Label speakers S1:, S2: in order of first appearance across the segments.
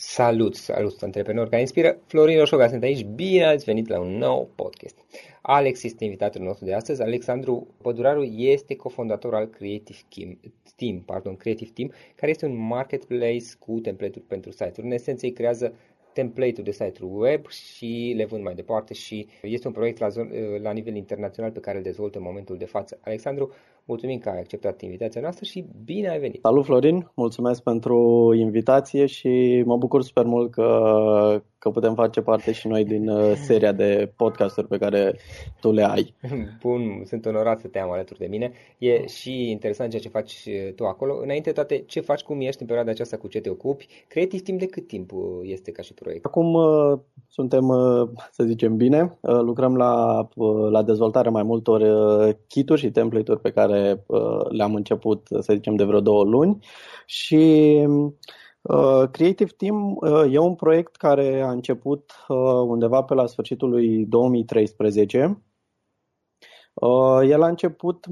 S1: Salut, salut, antreprenori care inspiră. Florin Roșoga sunt aici, bine ați venit la un nou podcast. Alex este invitatul nostru de astăzi. Alexandru Păduraru este cofondator al Creative Team, Team, pardon, Creative Team, care este un marketplace cu template-uri pentru site-uri. În esență, îi creează template-uri de site-uri web și le vând mai departe și este un proiect la, zon, la nivel internațional pe care îl dezvoltă în momentul de față. Alexandru, mulțumim că ai acceptat invitația noastră și bine ai venit!
S2: Salut Florin, mulțumesc pentru invitație și mă bucur super mult că, că putem face parte și noi din uh, seria de podcasturi pe care tu le ai.
S1: Bun, sunt onorat să te am alături de mine. E și interesant ceea ce faci uh, tu acolo. Înainte toate, ce faci, cum ești în perioada aceasta, cu ce te ocupi? Creativ timp de cât timp uh, este ca și proiect?
S2: Acum suntem, să zicem, bine. Lucrăm la, la dezvoltarea mai multor kituri și template-uri pe care le-am început, să zicem, de vreo două luni și Uh, Creative Team uh, e un proiect care a început uh, undeva pe la sfârșitul lui 2013. El a început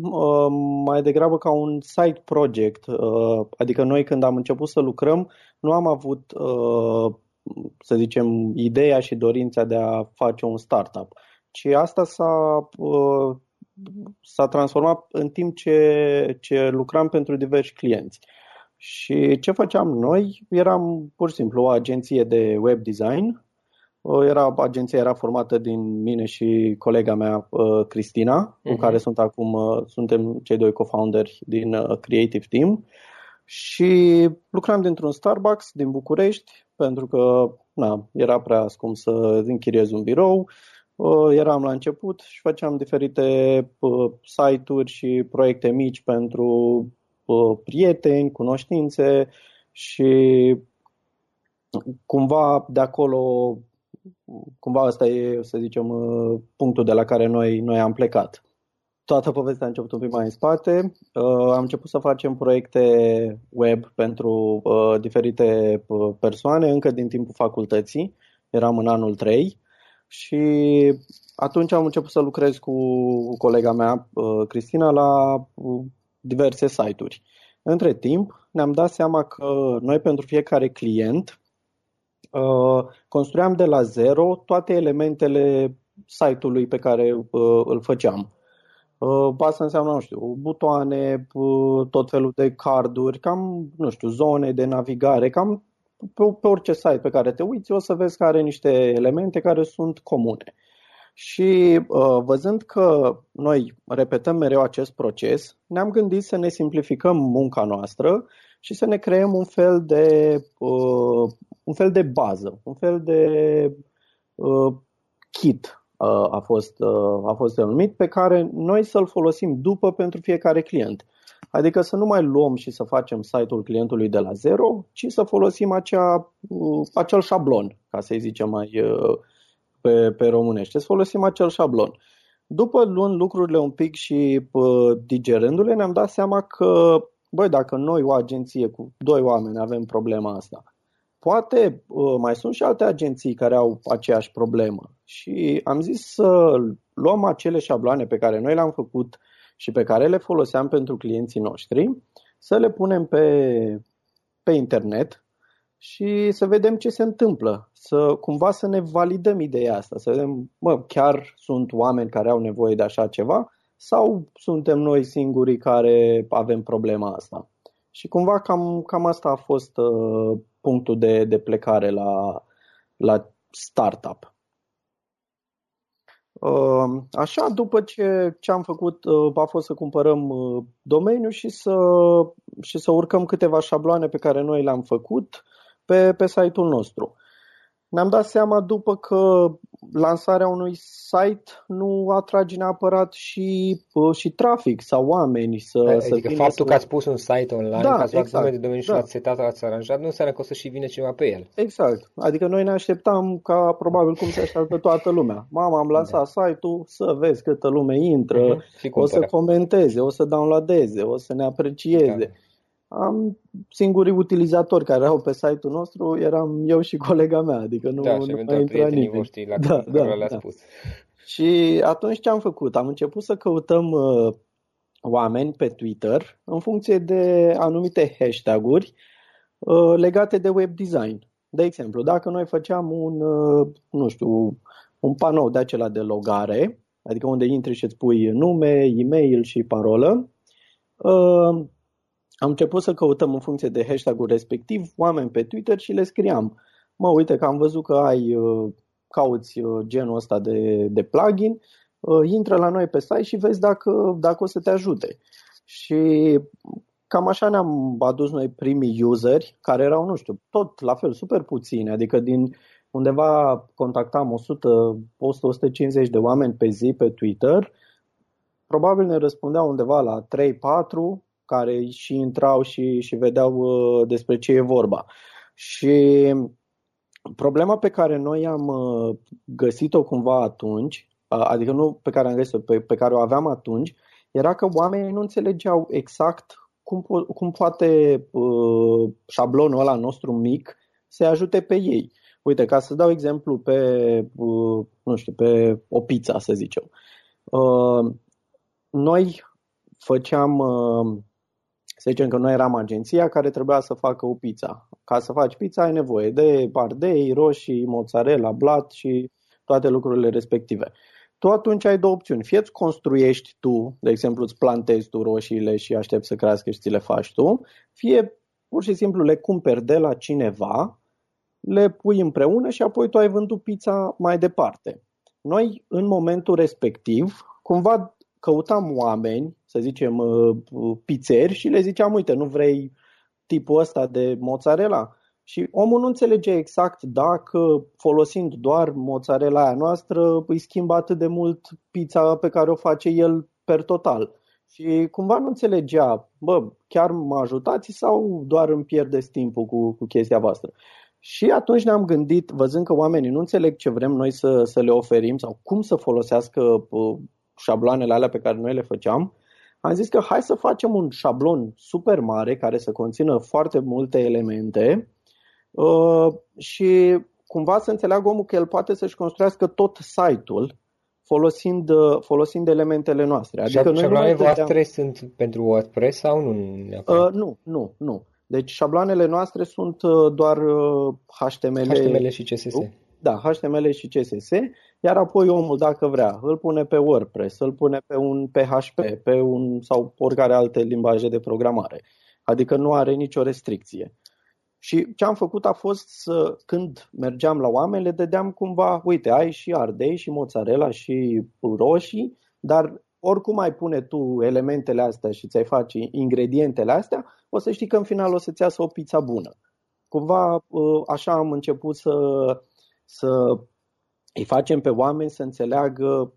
S2: mai degrabă ca un side project, adică noi când am început să lucrăm nu am avut să zicem, ideea și dorința de a face un startup, ci asta s-a, s-a transformat în timp ce, ce lucram pentru diversi clienți. Și ce făceam noi? Eram pur și simplu o agenție de web design. Era, agenția era formată din mine și colega mea, Cristina, uh-huh. cu mhm. care sunt acum, suntem cei doi co-founderi din Creative Team. Și lucram dintr-un Starbucks din București, pentru că na, era prea scump să închiriez un birou. Eram la început și făceam diferite site-uri și proiecte mici pentru prieteni, cunoștințe și cumva de acolo, cumva asta e, să zicem, punctul de la care noi, noi am plecat. Toată povestea a început un pic mai în spate. Uh, am început să facem proiecte web pentru uh, diferite uh, persoane încă din timpul facultății. Eram în anul 3 și atunci am început să lucrez cu colega mea, Cristina, la diverse site-uri. Între timp, ne-am dat seama că noi pentru fiecare client uh, construiam de la zero toate elementele site-ului pe care uh, îl făceam. Uh, asta înseamnă, nu știu, butoane, tot felul de carduri, cam, nu știu, zone de navigare, cam pe, pe orice site pe care te uiți, o să vezi că are niște elemente care sunt comune. Și uh, văzând că noi repetăm mereu acest proces, ne-am gândit să ne simplificăm munca noastră și să ne creăm un fel de, uh, un fel de bază, un fel de uh, kit a fost, a fost denumit, pe care noi să-l folosim după pentru fiecare client. Adică să nu mai luăm și să facem site-ul clientului de la zero, ci să folosim acea, acel șablon, ca să-i zicem mai, pe, pe românește, să folosim acel șablon. După luând lucrurile un pic și uh, digerându-le, ne-am dat seama că, băi, dacă noi, o agenție cu doi oameni, avem problema asta, poate uh, mai sunt și alte agenții care au aceeași problemă. Și am zis să luăm acele șabloane pe care noi le-am făcut și pe care le foloseam pentru clienții noștri, să le punem pe, pe internet și să vedem ce se întâmplă, să cumva să ne validăm ideea asta, să vedem, mă, chiar sunt oameni care au nevoie de așa ceva sau suntem noi singurii care avem problema asta. Și cumva cam, cam asta a fost uh, punctul de, de plecare la, la startup. Uh, așa, după ce, ce am făcut uh, a fost să cumpărăm uh, domeniul și să, și să urcăm câteva șabloane pe care noi le-am făcut pe, pe site-ul nostru. Ne-am dat seama după că lansarea unui site nu atrage neapărat și, și trafic sau oameni să,
S1: adică
S2: să
S1: Adică faptul să... că ați pus un site online,
S2: da,
S1: că ați luat
S2: exact,
S1: de domeniu și da. l-ați setat, l-ați aranjat, nu înseamnă că o să și vine ceva pe el.
S2: Exact. Adică noi ne așteptam ca probabil cum se așteaptă toată lumea. Mama, am lansat da. site-ul să vezi câtă lume intră, uh-huh. o să comenteze, o să downloadeze, o să ne aprecieze. Da am singurii utilizatori care au pe site-ul nostru eram eu și colega mea, adică nu,
S1: da,
S2: nu
S1: mai intra nimeni. Voștri la da, da, le-a da. spus.
S2: Și atunci ce am făcut? Am început să căutăm uh, oameni pe Twitter în funcție de anumite hashtag-uri uh, legate de web design. De exemplu, dacă noi făceam un, uh, nu știu, un panou de acela de logare, adică unde intri și îți pui nume, e-mail și parolă, uh, am început să căutăm în funcție de hashtag-ul respectiv oameni pe Twitter și le scriam. Mă, uite că am văzut că ai, uh, cauți uh, genul ăsta de, de plugin, uh, intră la noi pe site și vezi dacă, dacă o să te ajute. Și cam așa ne-am adus noi primii useri, care erau, nu știu, tot la fel, super puțini, adică din undeva contactam 100, 100-150 de oameni pe zi pe Twitter, probabil ne răspundeau undeva la 3-4, care și intrau și, și vedeau uh, despre ce e vorba. Și problema pe care noi am uh, găsit-o cumva atunci, adică nu pe care am găsit-o, pe, pe care o aveam atunci, era că oamenii nu înțelegeau exact cum, po- cum poate uh, șablonul ăla nostru mic să ajute pe ei. Uite, ca să dau exemplu pe, uh, nu știu, pe o pizza, să zicem. Uh, noi făceam uh, să zicem că noi eram agenția care trebuia să facă o pizza. Ca să faci pizza ai nevoie de ardei, roșii, mozzarella, blat și toate lucrurile respective. Tu atunci ai două opțiuni. Fie îți construiești tu, de exemplu îți plantezi tu roșiile și aștepți să crească și ți le faci tu, fie pur și simplu le cumperi de la cineva, le pui împreună și apoi tu ai vândut pizza mai departe. Noi, în momentul respectiv, cumva căutam oameni, să zicem, uh, pizzeri și le ziceam, uite, nu vrei tipul ăsta de mozzarella? Și omul nu înțelege exact dacă folosind doar mozzarella aia noastră îi schimbă atât de mult pizza pe care o face el per total. Și cumva nu înțelegea, bă, chiar mă ajutați sau doar îmi pierdeți timpul cu, cu chestia voastră. Și atunci ne-am gândit, văzând că oamenii nu înțeleg ce vrem noi să, să le oferim sau cum să folosească uh, șabloanele alea pe care noi le făceam, am zis că hai să facem un șablon super mare care să conțină foarte multe elemente uh, și cumva să înțeleagă omul că el poate să-și construiască tot site-ul folosind, uh, folosind elementele noastre.
S1: Adică și șabloanele voastre sunt pentru WordPress sau nu?
S2: Uh, nu, nu, nu. Deci șabloanele noastre sunt uh, doar HTML, uh,
S1: HTML și CSS.
S2: Da, HTML și CSS, iar apoi omul, dacă vrea, îl pune pe WordPress, îl pune pe un PHP, pe un sau oricare alte limbaje de programare. Adică nu are nicio restricție. Și ce am făcut a fost să, când mergeam la oameni, le dădeam cumva, uite, ai și ardei și mozzarella și roșii, dar oricum ai pune tu elementele astea și ți-ai face ingredientele astea, o să știi că în final o să-ți iasă o pizza bună. Cumva ă, așa am început să, să îi facem pe oameni să înțeleagă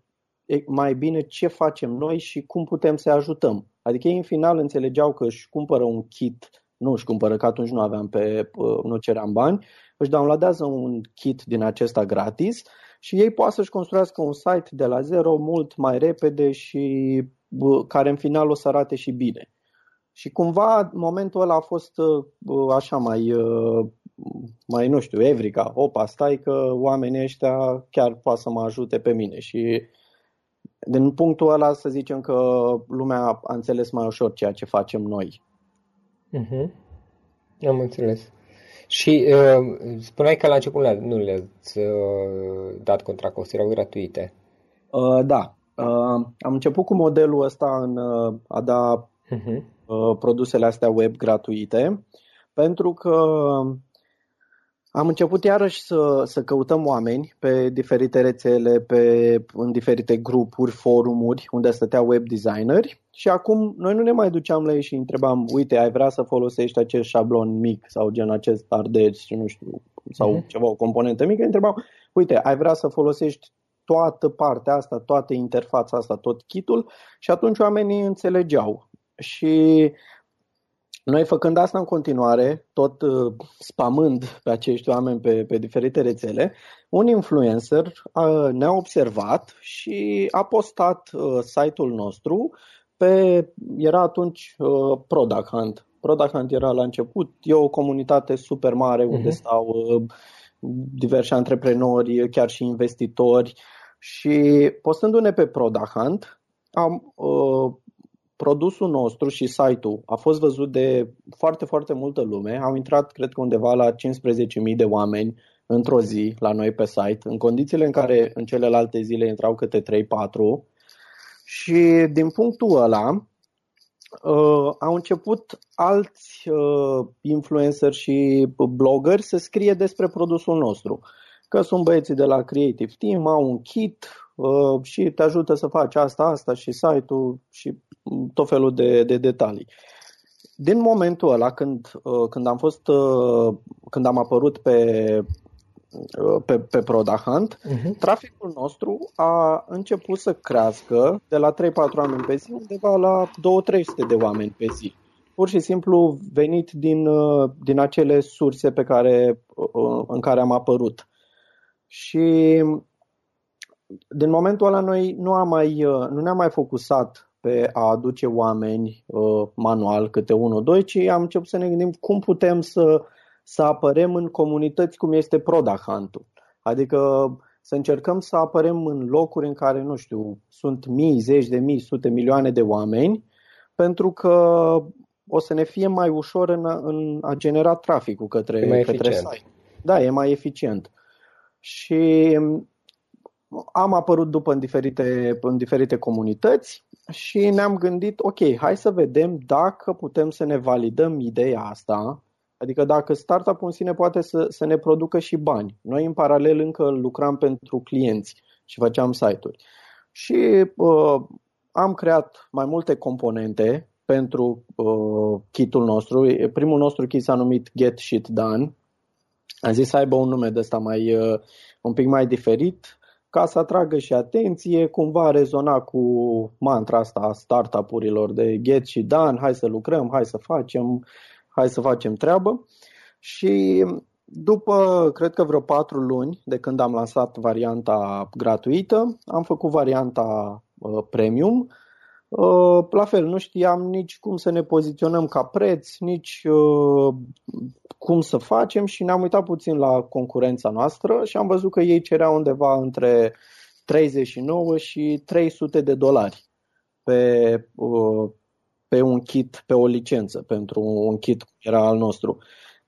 S2: mai bine ce facem noi și cum putem să ajutăm. Adică ei în final înțelegeau că își cumpără un kit, nu își cumpără că atunci nu aveam pe, ă, nu ceream bani, își downloadează un kit din acesta gratis și ei poate să-și construiască un site de la zero mult mai repede și care în final o să arate și bine. Și cumva momentul ăla a fost așa mai, mai nu știu, evrica, opa, stai că oamenii ăștia chiar poate să mă ajute pe mine și din punctul ăla să zicem că lumea a înțeles mai ușor ceea ce facem noi.
S1: Uh-huh. Am înțeles. Și uh, spuneai că la început nu le-ați uh, dat contracost, erau gratuite.
S2: Uh, da. Uh, am început cu modelul ăsta în uh, a da uh-huh. Uh, produsele astea web gratuite, pentru că am început iarăși să, să căutăm oameni pe diferite rețele, pe, în diferite grupuri, forumuri unde stăteau web designeri și acum noi nu ne mai duceam la ei și întrebam, uite, ai vrea să folosești acest șablon mic sau gen acest ardeci, nu știu, sau uh-huh. ceva, o componentă mică, întrebam, uite, ai vrea să folosești toată partea asta, toată interfața asta, tot kitul și atunci oamenii înțelegeau. Și noi făcând asta în continuare, tot uh, spamând pe acești oameni pe, pe diferite rețele, un influencer uh, ne-a observat și a postat uh, site-ul nostru pe, era atunci uh, Product Hunt. Product Hunt era la început, e o comunitate super mare unde uh-huh. stau uh, diversi antreprenori, chiar și investitori și postându-ne pe Product Hunt, am, uh, produsul nostru și site-ul a fost văzut de foarte, foarte multă lume. Au intrat, cred că undeva la 15.000 de oameni într-o zi la noi pe site, în condițiile în care în celelalte zile intrau câte 3-4. Și din punctul ăla uh, au început alți uh, influenceri și bloggeri să scrie despre produsul nostru. Că sunt băieții de la Creative Team, au un kit uh, și te ajută să faci asta, asta și site-ul și tot felul de, de detalii. Din momentul ăla, când, uh, când am fost, uh, când am apărut pe, uh, pe, pe Product Hunt, uh-huh. traficul nostru a început să crească de la 3-4 oameni pe zi undeva la 2-300 de oameni pe zi. Pur și simplu venit din, din acele surse pe care, în care am apărut. Și din momentul ăla noi nu, am mai, nu ne-am mai focusat pe a aduce oameni uh, manual câte unul, doi, ci am început să ne gândim cum putem să, să apărem în comunități cum este Product Hunt-ul. Adică să încercăm să apărem în locuri în care, nu știu, sunt mii, zeci de mii, sute milioane de oameni, pentru că o să ne fie mai ușor în a, în a genera traficul către,
S3: mai
S2: către
S3: eficient.
S2: site. Da, e mai eficient. Și am apărut după în diferite, în diferite comunități și ne-am gândit, ok, hai să vedem dacă putem să ne validăm ideea asta, adică dacă startup-ul în sine poate să, să ne producă și bani. Noi în paralel încă lucram pentru clienți și făceam site-uri. Și uh, am creat mai multe componente pentru uh, kitul nostru. Primul nostru kit s-a numit Get Shit Done. Am zis să aibă un nume de ăsta mai, uh, un pic mai diferit, ca să atragă și atenție, cumva rezona cu mantra asta a startup-urilor de get și done, hai să lucrăm, hai să facem, hai să facem treabă. Și după, cred că vreo patru luni de când am lansat varianta gratuită, am făcut varianta uh, premium. Uh, la fel, nu știam nici cum să ne poziționăm ca preț, nici uh, cum să facem și ne-am uitat puțin la concurența noastră și am văzut că ei cereau undeva între 39 și 300 de dolari pe, uh, pe un kit, pe o licență, pentru un kit cum era al nostru.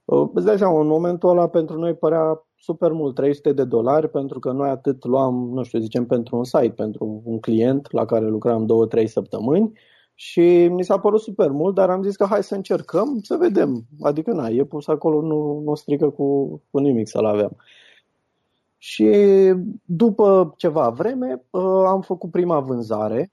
S2: Uh, îți dai seama, în momentul ăla pentru noi părea super mult, 300 de dolari, pentru că noi atât luam, nu știu, zicem, pentru un site, pentru un client la care lucram 2-3 săptămâni și mi s-a părut super mult, dar am zis că hai să încercăm să vedem. Adică, na, e pus acolo, nu, nu strică cu, cu nimic să-l aveam. Și după ceva vreme uh, am făcut prima vânzare,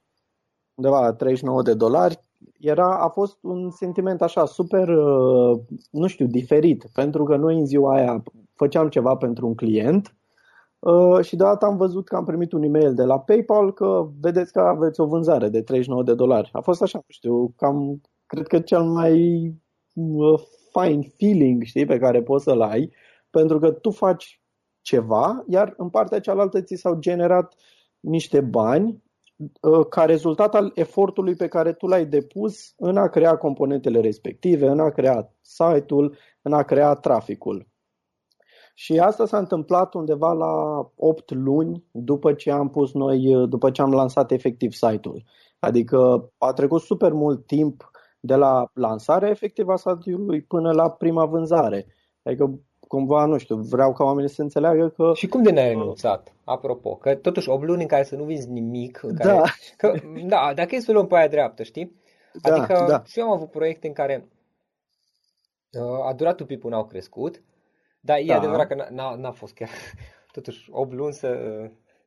S2: undeva la 39 de dolari. Era, a fost un sentiment așa super, uh, nu știu, diferit, pentru că noi în ziua aia făceam ceva pentru un client Uh, și deodată am văzut că am primit un e-mail de la PayPal că vedeți că aveți o vânzare de 39 de dolari. A fost așa, nu știu, cam, cred că cel mai uh, fine feeling, știi, pe care poți să-l ai, pentru că tu faci ceva, iar în partea cealaltă ți s-au generat niște bani uh, ca rezultat al efortului pe care tu l-ai depus în a crea componentele respective, în a crea site-ul, în a crea traficul. Și asta s-a întâmplat undeva la 8 luni după ce am pus noi, după ce am lansat efectiv site-ul. Adică a trecut super mult timp de la lansarea efectivă a site-ului până la prima vânzare. Adică cumva, nu știu, vreau ca oamenii să înțeleagă că...
S3: Și cum de ne-ai renunțat? Apropo, că totuși 8 luni în care să nu vinzi nimic. În care,
S2: Da.
S3: Că, da, dacă e să luăm pe aia dreaptă, știi?
S2: Da,
S3: Adică
S2: da.
S3: și eu am avut proiecte în care uh, a durat un pic până au crescut, dar e
S2: Da.
S3: adevărat că n-a- n-a, n-a fost chiar totuși 8 luni să,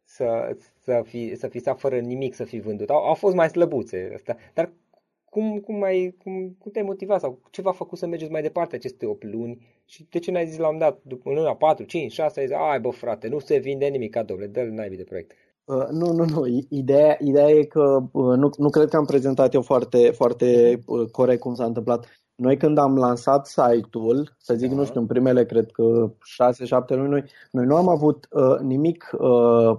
S3: să, să, fi, să fi stat fără nimic să fi vândut. Au, au fost mai slăbuțe astea. Dar cum, cum, ai, cum, cum te-ai motivat sau ce v-a făcut să mergeți mai departe aceste 8 luni și de ce n-ai zis la un dat, după în luna 4, 5, 6, ai zis, ai bă frate, nu se vinde nimic ca doble, dă-l naibii de proiect.
S2: Uh, nu, nu, nu. I- Ideea, ideea e că uh, nu, nu cred că am prezentat eu foarte, foarte uh, corect cum s-a întâmplat. Noi când am lansat site-ul, să zic,
S3: Da.
S2: nu știu, în primele, cred că 6-7 luni, noi, noi nu am avut uh, nimic uh,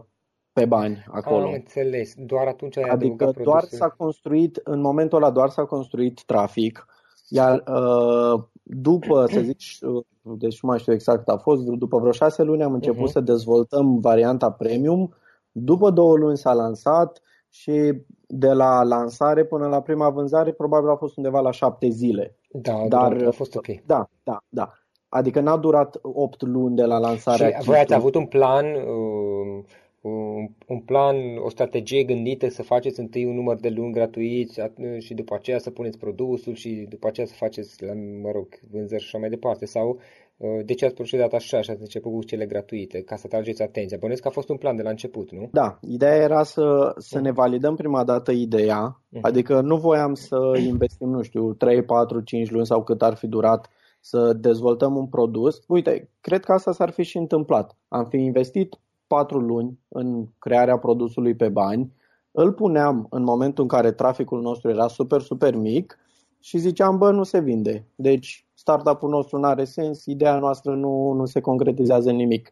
S2: pe bani acolo.
S3: Am înțeles, doar atunci ai
S2: Adică
S3: adăugat
S2: doar
S3: produsul.
S2: s-a construit, în momentul ăla doar s-a construit trafic, iar uh, după, să zic, uh, deci nu mai știu exact, a fost după vreo șase luni am început
S3: Mhm.
S2: să dezvoltăm varianta premium, după două luni s-a lansat și de la lansare până la prima vânzare probabil a fost undeva la șapte zile.
S3: Da, a
S2: Dar
S3: durat, a fost ok.
S2: Da, da, da. Adică n-a durat opt luni de la lansarea
S3: Și voi ați
S2: kitului.
S3: avut un plan, um, un, un plan, o strategie gândită să faceți întâi un număr de luni gratuiți at- și după aceea să puneți produsul și după aceea să faceți, la, mă rog, vânzări și așa mai departe? Sau uh, de ce ați procedat așa și ați început cu cele gratuite, ca să atrageți atenția? Bănuiesc că a fost un plan de la început, nu?
S2: Da, ideea era să, să ne validăm prima dată ideea,
S3: Mhm.
S2: adică nu voiam să investim, nu știu, 3, 4, 5 luni sau cât ar fi durat să dezvoltăm un produs. Uite, cred că asta s-ar fi și întâmplat. Am fi investit 4 luni în crearea produsului pe bani, îl puneam în momentul în care traficul nostru era super, super mic și ziceam, bă, nu se vinde. Deci startup-ul nostru nu are sens, ideea noastră nu, nu se concretizează în nimic.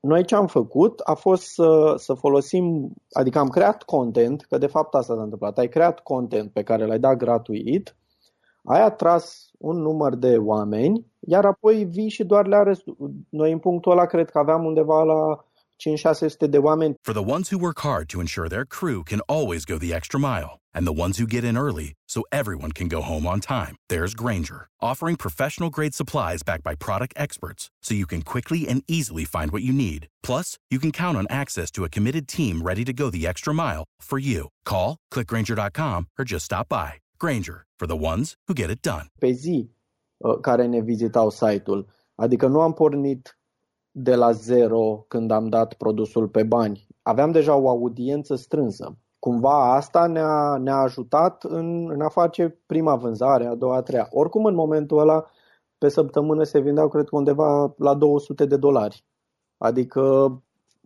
S2: Noi ce am făcut a fost să, să folosim, adică am creat content, că de fapt asta s-a întâmplat. Ai creat content pe care l-ai dat gratuit, ai atras un număr de oameni, iar apoi vii și doar le arăți. Noi în punctul ăla cred că aveam undeva la 5-600 de oameni.
S4: For the ones who work hard to ensure their crew can always go the extra mile, and the ones who get in early so everyone can go home on time, there's Granger, offering professional grade supplies backed by product experts so you can quickly and easily find what you need. Plus, you can count on access to a committed team ready to go the extra mile for you. Call, clickgranger.com, or just stop by. Granger, for the ones who get it done.
S2: pe zi uh, care ne vizitau site-ul. Adică nu am pornit de la zero când am dat produsul pe bani. Aveam deja o audiență strânsă. Cumva asta ne-a, ne-a ajutat în, în a face prima vânzare, a doua, a treia. Oricum în momentul ăla pe săptămână se vindeau cred că undeva la 200 de dolari. Adică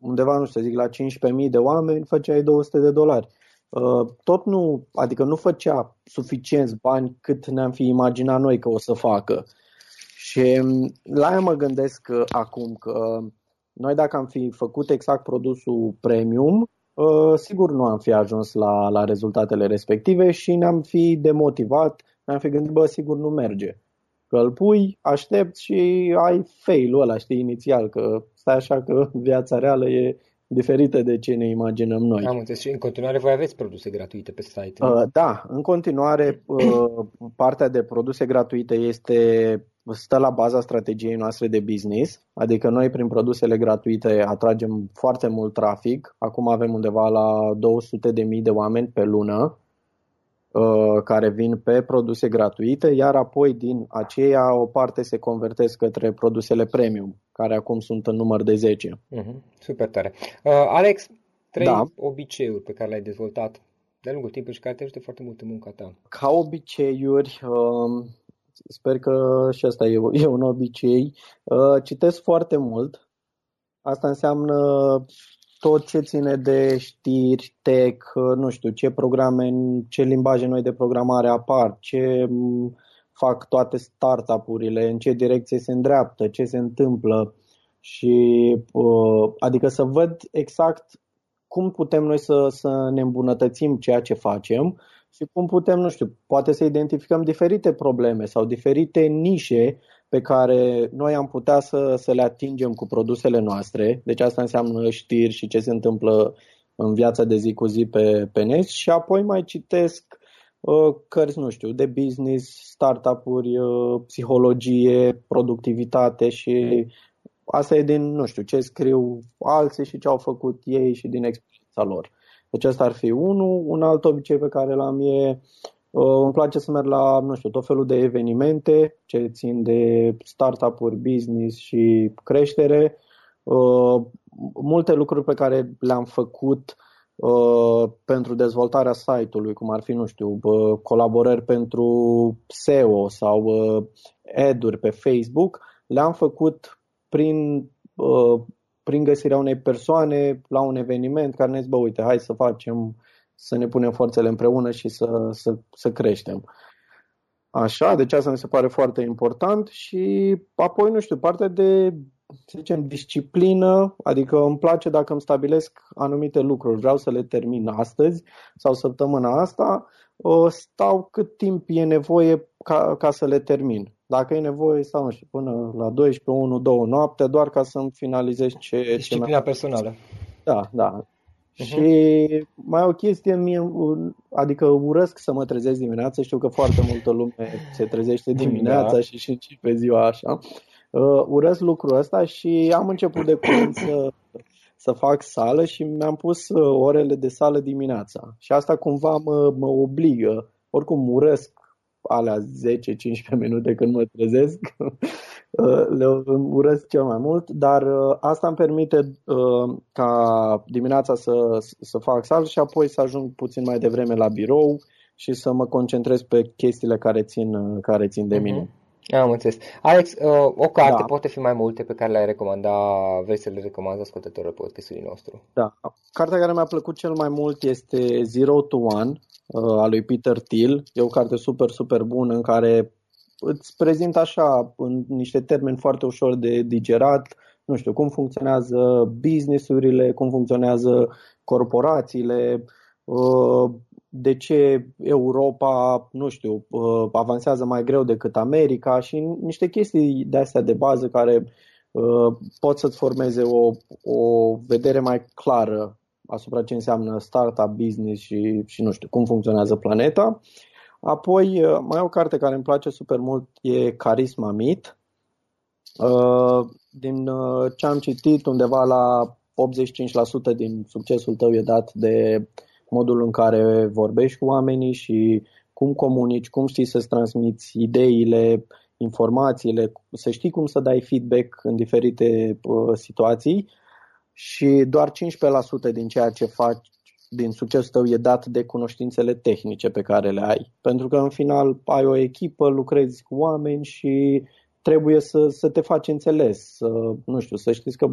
S2: undeva, nu știu, zic, la 15.000 de oameni făceai 200 de dolari. Uh, Tot nu, adică nu făcea suficienți bani cât ne-am fi imaginat noi că o să facă. Și mm, la aia mă gândesc uh, acum că noi dacă am fi făcut exact produsul premium, uh, sigur nu am fi ajuns la, la rezultatele respective și ne-am fi demotivat, ne-am fi gândit, bă, sigur nu merge. Că îl pui, aștepți și ai fail-ul ăla, știi, inițial, că stai așa că viața reală e diferită de ce ne imaginăm noi.
S3: Am înțeles și în continuare voi aveți produse gratuite pe site. nu?
S2: Uh, Da, în continuare, uh, partea de produse gratuite este stă la baza strategiei noastre de business, adică noi prin produsele gratuite atragem foarte mult trafic. Acum avem undeva la 200.000 de oameni pe lună uh, care vin pe produse gratuite, iar apoi din aceea o parte se convertesc către produsele premium, care acum sunt în număr de 10.
S3: Mhm, Super tare. Uh, Alex, trei
S2: Da.
S3: obiceiuri pe care le-ai dezvoltat de-a lungul timpului și care te ajută foarte mult în munca ta.
S2: Ca obiceiuri, um, sper că și asta e, e un obicei, uh, citesc foarte mult. Asta înseamnă tot ce ține de știri, tech, uh, nu știu, ce programe, ce limbaje noi de programare apar, ce m, fac toate startup-urile, în ce direcție se îndreaptă, ce se întâmplă. Și uh, adică să văd exact cum putem noi să, să ne îmbunătățim ceea ce facem și cum putem, nu știu, poate să identificăm diferite probleme sau diferite nișe pe care noi am putea să, să le atingem cu produsele noastre. Deci asta înseamnă știri și ce se întâmplă în viața de zi cu zi pe, pe net și apoi mai citesc uh, cărți, nu știu, de business, startup-uri, uh, psihologie, productivitate și asta e din, nu știu, ce scriu alții și ce au făcut ei și din experiența lor. Deci ăsta ar fi unul. Un alt obicei pe care l-am e, uh, îmi place să merg la, nu știu, tot felul de evenimente ce țin de startup-uri, business și creștere. Uh, Multe lucruri pe care le-am făcut uh, pentru dezvoltarea site-ului, cum ar fi, nu știu, uh, colaborări pentru SEO sau uh, ad-uri pe Facebook, le-am făcut prin, uh, prin găsirea unei persoane la un eveniment care ne zice, bă, uite, hai să facem, să ne punem forțele împreună și să, să, să creștem. Așa, deci asta mi se pare foarte important și apoi, nu știu, partea de, să zicem, disciplină, adică îmi place dacă îmi stabilesc anumite lucruri, vreau să le termin astăzi sau săptămâna asta, uh, stau cât timp e nevoie ca, ca să le termin. Dacă e nevoie, stau, nu știu, până la 12, 1, 2 noapte, doar ca să-mi finalizez ce, ce mi-a
S3: Disciplina personală.
S2: da, da.
S3: Mhm.
S2: Și mai o chestie, mie, un- adică urăsc să mă trezesc dimineața, știu că foarte multă lume se trezește dimineața
S3: Da.
S2: și și și pe ziua așa. Uh, urăsc lucrul ăsta și am început de curând să, să fac sală și mi-am pus uh, orele de sală dimineața. Și asta cumva mă, mă obligă, oricum urăsc alea 10-15 minute când mă trezesc, Uh, le urăsc cel mai mult, dar uh, asta îmi permite uh, ca dimineața să, să fac sală și apoi să ajung puțin mai devreme la birou și să mă concentrez pe chestiile care țin, uh, care țin de mine.
S3: Am înțeles. Alex, uh, o carte,
S2: Da.
S3: poate fi mai multe pe care le-ai recomanda, vrei să le recomanzi ascultătorilor podcastului nostru.
S2: Da. Cartea care mi-a plăcut cel mai mult este Zero to One uh, a lui Peter Thiel. E o carte super, super bună în care îți prezint așa în niște termeni foarte ușor de digerat, nu știu, cum funcționează businessurile, cum funcționează corporațiile, uh, de ce Europa, nu știu, uh, avansează mai greu decât America și niște chestii de astea de bază care uh, pot să-ți formeze o, o vedere mai clară asupra ce înseamnă startup, business și, și nu știu, cum funcționează planeta. Apoi, uh, mai o carte care îmi place super mult e Carisma Meet. Uh, din ce am citit, undeva la 85% din succesul tău e dat de modul în care vorbești cu oamenii și cum comunici, cum știi să-ți transmiți ideile, informațiile, să știi cum să dai feedback în diferite uh, situații și doar 15% din ceea ce faci din succesul tău e dat de cunoștințele tehnice pe care le ai. Pentru că în final ai o echipă, lucrezi cu oameni și trebuie să, să te faci înțeles, să, nu știu, să știți că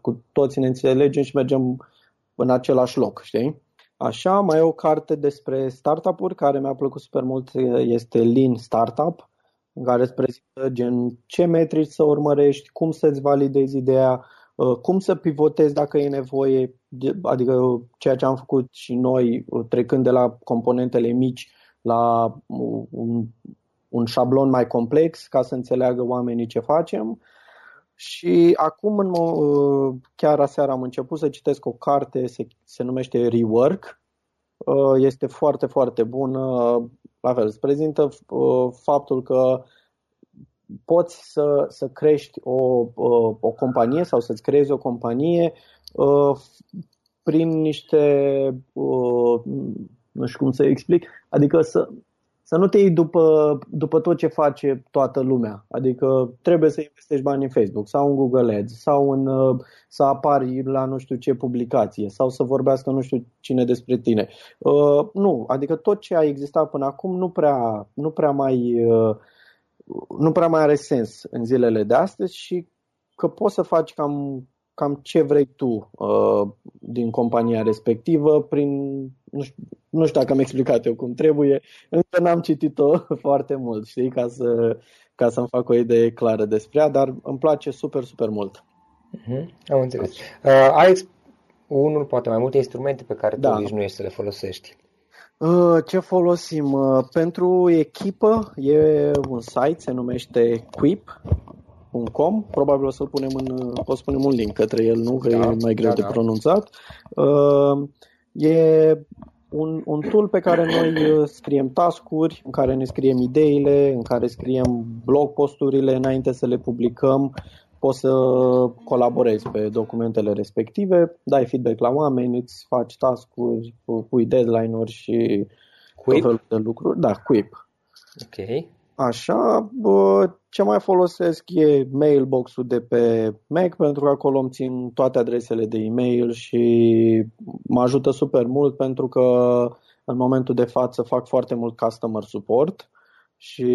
S2: cu toți ne înțelegem și mergem în același loc, știi? Așa, mai e o carte despre startup-uri care mi-a plăcut super mult, este Lean Startup, în care îți prezintă gen ce metrici să urmărești, cum să-ți validezi ideea, uh, cum să pivotezi dacă e nevoie, adică ceea ce am făcut și noi, uh, trecând de la componentele mici la un, un șablon mai complex ca să înțeleagă oamenii ce facem. Și acum, în, uh, chiar aseară am început să citesc o carte, se, se numește Rework. Este foarte, foarte bună la fel, îți prezintă uh, faptul că poți să, să crești o, uh, o companie sau să-ți creezi o companie uh, prin niște, nu știu cum să explic, adică să, să nu te iei după, după tot ce face toată lumea. Adică trebuie să investești bani în Facebook sau în Google Ads sau în, uh, să apari la nu știu ce publicație sau să vorbească nu știu cine despre tine. Uh, nu, adică tot ce a existat până acum nu prea, nu prea mai uh, nu prea mai are sens în zilele de astăzi și că poți să faci cam cam ce vrei tu uh, din compania respectivă prin, nu știu, nu știu dacă am explicat eu cum trebuie, încă n-am citit-o foarte mult, știi, ca, să, ca să-mi fac o idee clară despre ea, dar îmi place super, super mult.
S3: Uh-huh. Am înțeles. Uh, ai unul, poate mai multe instrumente pe care da. tu ești să le folosești.
S2: Uh, ce folosim? Uh, pentru echipă e un site, se numește Quip, com. Probabil o să punem în, o să punem un link către el, nu? Că da, e mai greu da, de da. pronunțat. Uh, e un, un tool pe care noi uh, scriem task-uri, în care ne scriem ideile, în care scriem blog posturile înainte să le publicăm, poți să colaborezi pe documentele respective, dai feedback la oameni, îți faci task-uri, pui deadline-uri și
S3: Quip?
S2: tot felul de lucruri. Da, Quip.
S3: Ok.
S2: Așa, ce mai folosesc e mailbox-ul de pe Mac pentru că acolo îmi țin toate adresele de e-mail și mă ajută super mult pentru că în momentul de față fac foarte mult customer support și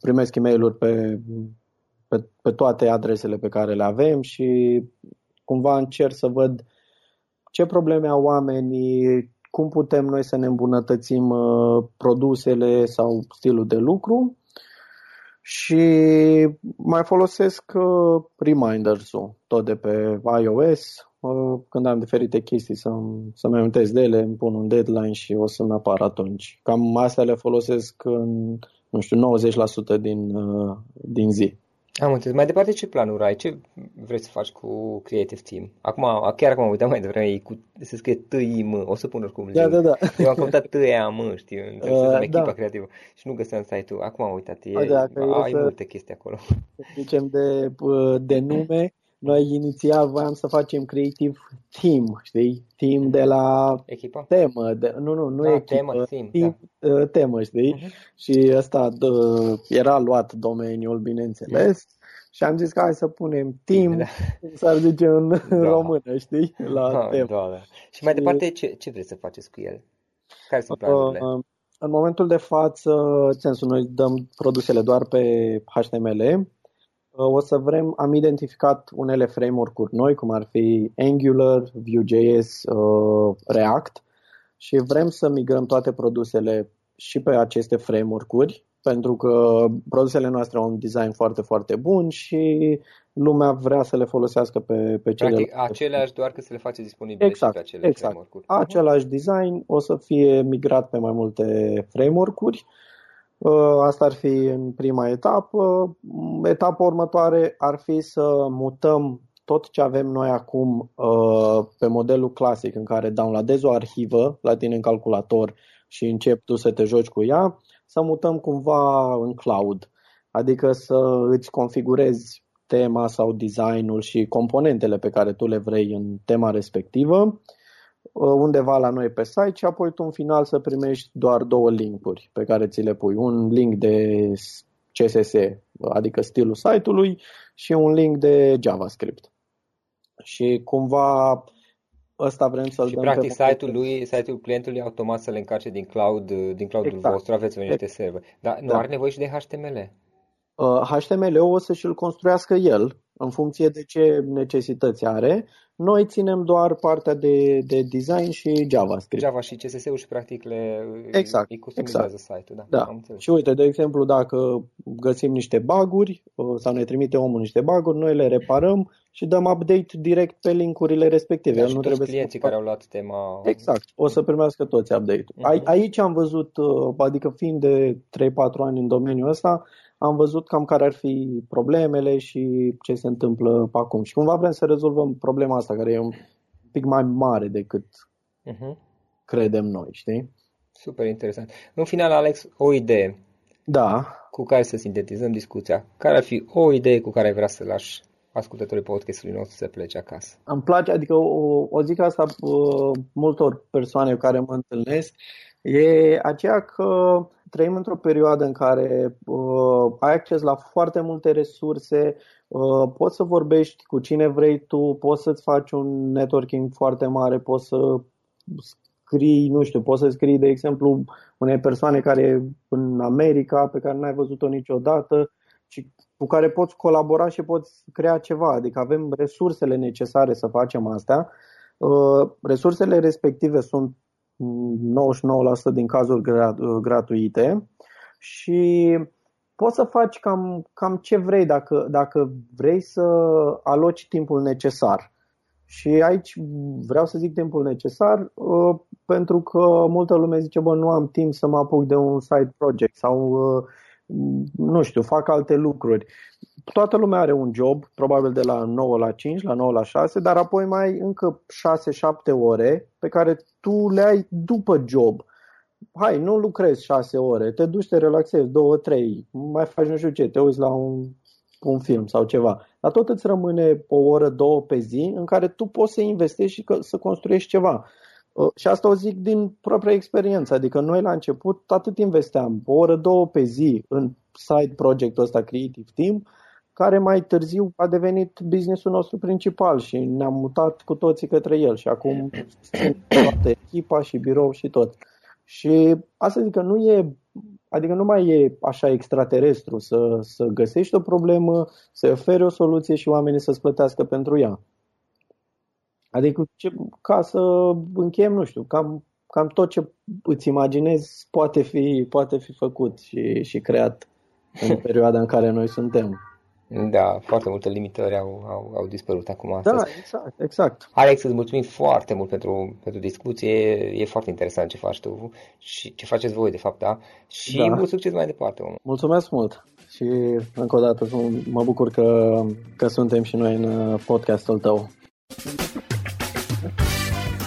S2: primesc e mail pe, pe, pe toate adresele pe care le avem și cumva încerc să văd ce probleme au oamenii, cum putem noi să ne îmbunătățim uh, produsele sau stilul de lucru și mai folosesc uh, reminders-ul tot de pe iOS uh, când am diferite chestii să, să-mi amintesc de ele, îmi pun un deadline și o să-mi apară atunci. Cam astea le folosesc în, nu știu, 90% din, din zi.
S3: Am înțeles. Mai departe, ce planuri ai? Ce vrei să faci cu Creative Team? Acum, chiar acum am uitat mai devreme, cu, se scrie TIM, o să pun oricum
S2: Da, da, da.
S3: Eu am căutat TIM, știu, uh, să echipa da. creativă și nu găseam site-ul. Acum am uitat, e, da, ai să... multe chestii acolo.
S2: Zicem de, de nume, noi inițial voiam să facem Creative Team, știi? Team de la
S3: Echipa?
S2: temă, de, nu, nu, nu
S3: da,
S2: echipă,
S3: temă, team, team
S2: da. temă, știi? Uh-huh. Și ăsta dă, era luat domeniul, bineînțeles, și am zis că hai să punem team, da. s-ar zice în da. română, știi? La
S3: da, temă. Da, da. Și mai departe, ce, ce vreți să faceți cu el? Care sunt planurile? Uh,
S2: în momentul de față, sensul, noi dăm produsele doar pe HTML, Uh, o să vrem, am identificat unele framework-uri noi, cum ar fi Angular, Vue.js, uh, React și vrem să migrăm toate produsele și pe aceste framework-uri, pentru că produsele noastre au un design foarte, foarte bun și lumea vrea să le folosească pe, pe cele...
S3: Practic, aceleași doar că să le face disponibile
S2: exact,
S3: și pe acele
S2: exact.
S3: framework-uri.
S2: Același design o să fie migrat pe mai multe framework-uri Asta ar fi în prima etapă. Etapa următoare ar fi să mutăm tot ce avem noi acum pe modelul clasic în care downloadezi o arhivă la tine în calculator și începi tu să te joci cu ea, să mutăm cumva în cloud. Adică să îți configurezi tema sau designul și componentele pe care tu le vrei în tema respectivă uh, undeva la noi pe site și apoi tu în final să primești doar două linkuri pe care ți le pui. Un link de CSS, adică stilul site-ului și un link de JavaScript. Și cumva ăsta vrem să-l
S3: și
S2: dăm
S3: practic site-ul lui, site-ul clientului automat să le încarce din cloud, din cloud-ul exact. vostru, aveți niște exact. server. Dar nu da. are nevoie și de HTML.
S2: HTML-ul o să și-l construiască el în funcție de ce necesități are. Noi ținem doar partea de, de design și JavaScript.
S3: Java și CSS-ul și practic le exact, îi customizează exact. site-ul.
S2: Da, da. Și uite, de exemplu, dacă găsim niște baguri sau ne trimite omul niște baguri, noi le reparăm și dăm update direct pe linkurile respective.
S3: Da, și nu trebuie clienții să... care au luat tema...
S2: Exact, o să primească toți update-ul. Uh-huh. Aici am văzut, uh, adică fiind de 3-4 ani în domeniul ăsta, am văzut cam care ar fi problemele și ce se întâmplă pe acum. Și cumva vrem să rezolvăm problema asta, care e un pic mai mare decât uh-huh. credem noi, știi?
S3: Super interesant. În final, Alex, o idee.
S2: Da.
S3: Cu care să sintetizăm discuția. Care ar fi o idee cu care ai vrea să lași ascultătorii podcastului nostru să plece acasă?
S2: Îmi place, adică o, o zic asta uh, multor persoane cu care mă întâlnesc, e aceea că trăim într-o perioadă în care uh, ai acces la foarte multe resurse, uh, poți să vorbești cu cine vrei tu, poți să-ți faci un networking foarte mare, poți să scrii, nu știu, poți să scrii, de exemplu, unei persoane care e în America, pe care n-ai văzut-o niciodată și cu care poți colabora și poți crea ceva. Adică avem resursele necesare să facem asta. Uh, resursele respective sunt 99% din cazuri gratuite și poți să faci cam, cam ce vrei dacă, dacă vrei să aloci timpul necesar. Și aici vreau să zic timpul necesar uh, pentru că multă lume zice, bă, nu am timp să mă apuc de un side project sau, uh, nu știu, fac alte lucruri toată lumea are un job, probabil de la 9 la 5, la 9 la 6, dar apoi mai ai încă 6-7 ore pe care tu le ai după job. Hai, nu lucrezi 6 ore, te duci, te relaxezi 2-3, mai faci nu știu ce, te uiți la un, un film sau ceva. Dar tot îți rămâne o oră, două pe zi în care tu poți să investești și să construiești ceva. Uh, și asta o zic din propria experiență, adică noi la început atât investeam, o oră, două pe zi în side projectul ăsta Creative Team, care mai târziu a devenit businessul nostru principal și ne-am mutat cu toții către el și acum toată echipa și birou și tot. Și asta zic că nu e, adică nu mai e așa extraterestru să, să găsești o problemă, să oferi o soluție și oamenii să-ți plătească pentru ea. Adică ce, ca să încheiem, nu știu, cam, cam tot ce îți imaginezi poate fi, poate fi făcut și, și creat în perioada în care noi suntem.
S3: Da, foarte multe limitări au, au, au dispărut acum
S2: da, astăzi. Da, exact, exact.
S3: Alex, îți mulțumim foarte mult pentru, pentru discuție, e foarte interesant ce faci tu și ce faceți voi, de fapt, da? Și da. mult succes mai departe. Om.
S2: Mulțumesc mult și încă o dată mă bucur că, că suntem și noi în podcastul tău.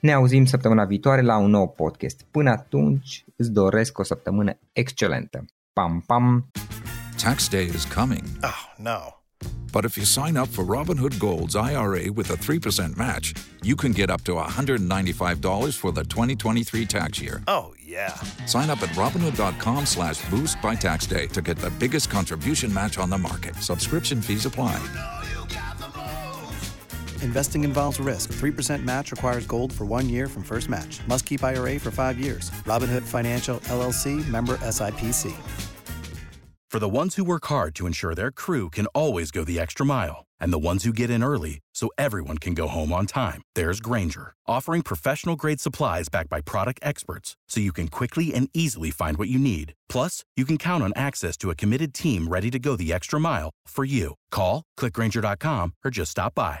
S1: Ne auzim săptămâna viitoare la un nou podcast. Până atunci, îți doresc o săptămână excelentă. Pam, pam!
S5: Tax day is coming.
S6: Oh, no.
S5: But if you sign up for Robinhood Gold's IRA with a 3% match, you can get up to $195 for the 2023 tax year.
S6: Oh, yeah.
S5: Sign up at Robinhood.com slash boost by tax day to get the biggest contribution match on the market. Subscription fees apply.
S7: Investing involves risk. 3% match requires gold for one year from first match. Must keep IRA for five years. Robinhood Financial LLC member SIPC.
S4: For the ones who work hard to ensure their crew can always go the extra mile, and the ones who get in early so everyone can go home on time, there's Granger, offering professional grade supplies backed by product experts so you can quickly and easily find what you need. Plus, you can count on access to a committed team ready to go the extra mile for you. Call, clickgranger.com, or just stop by.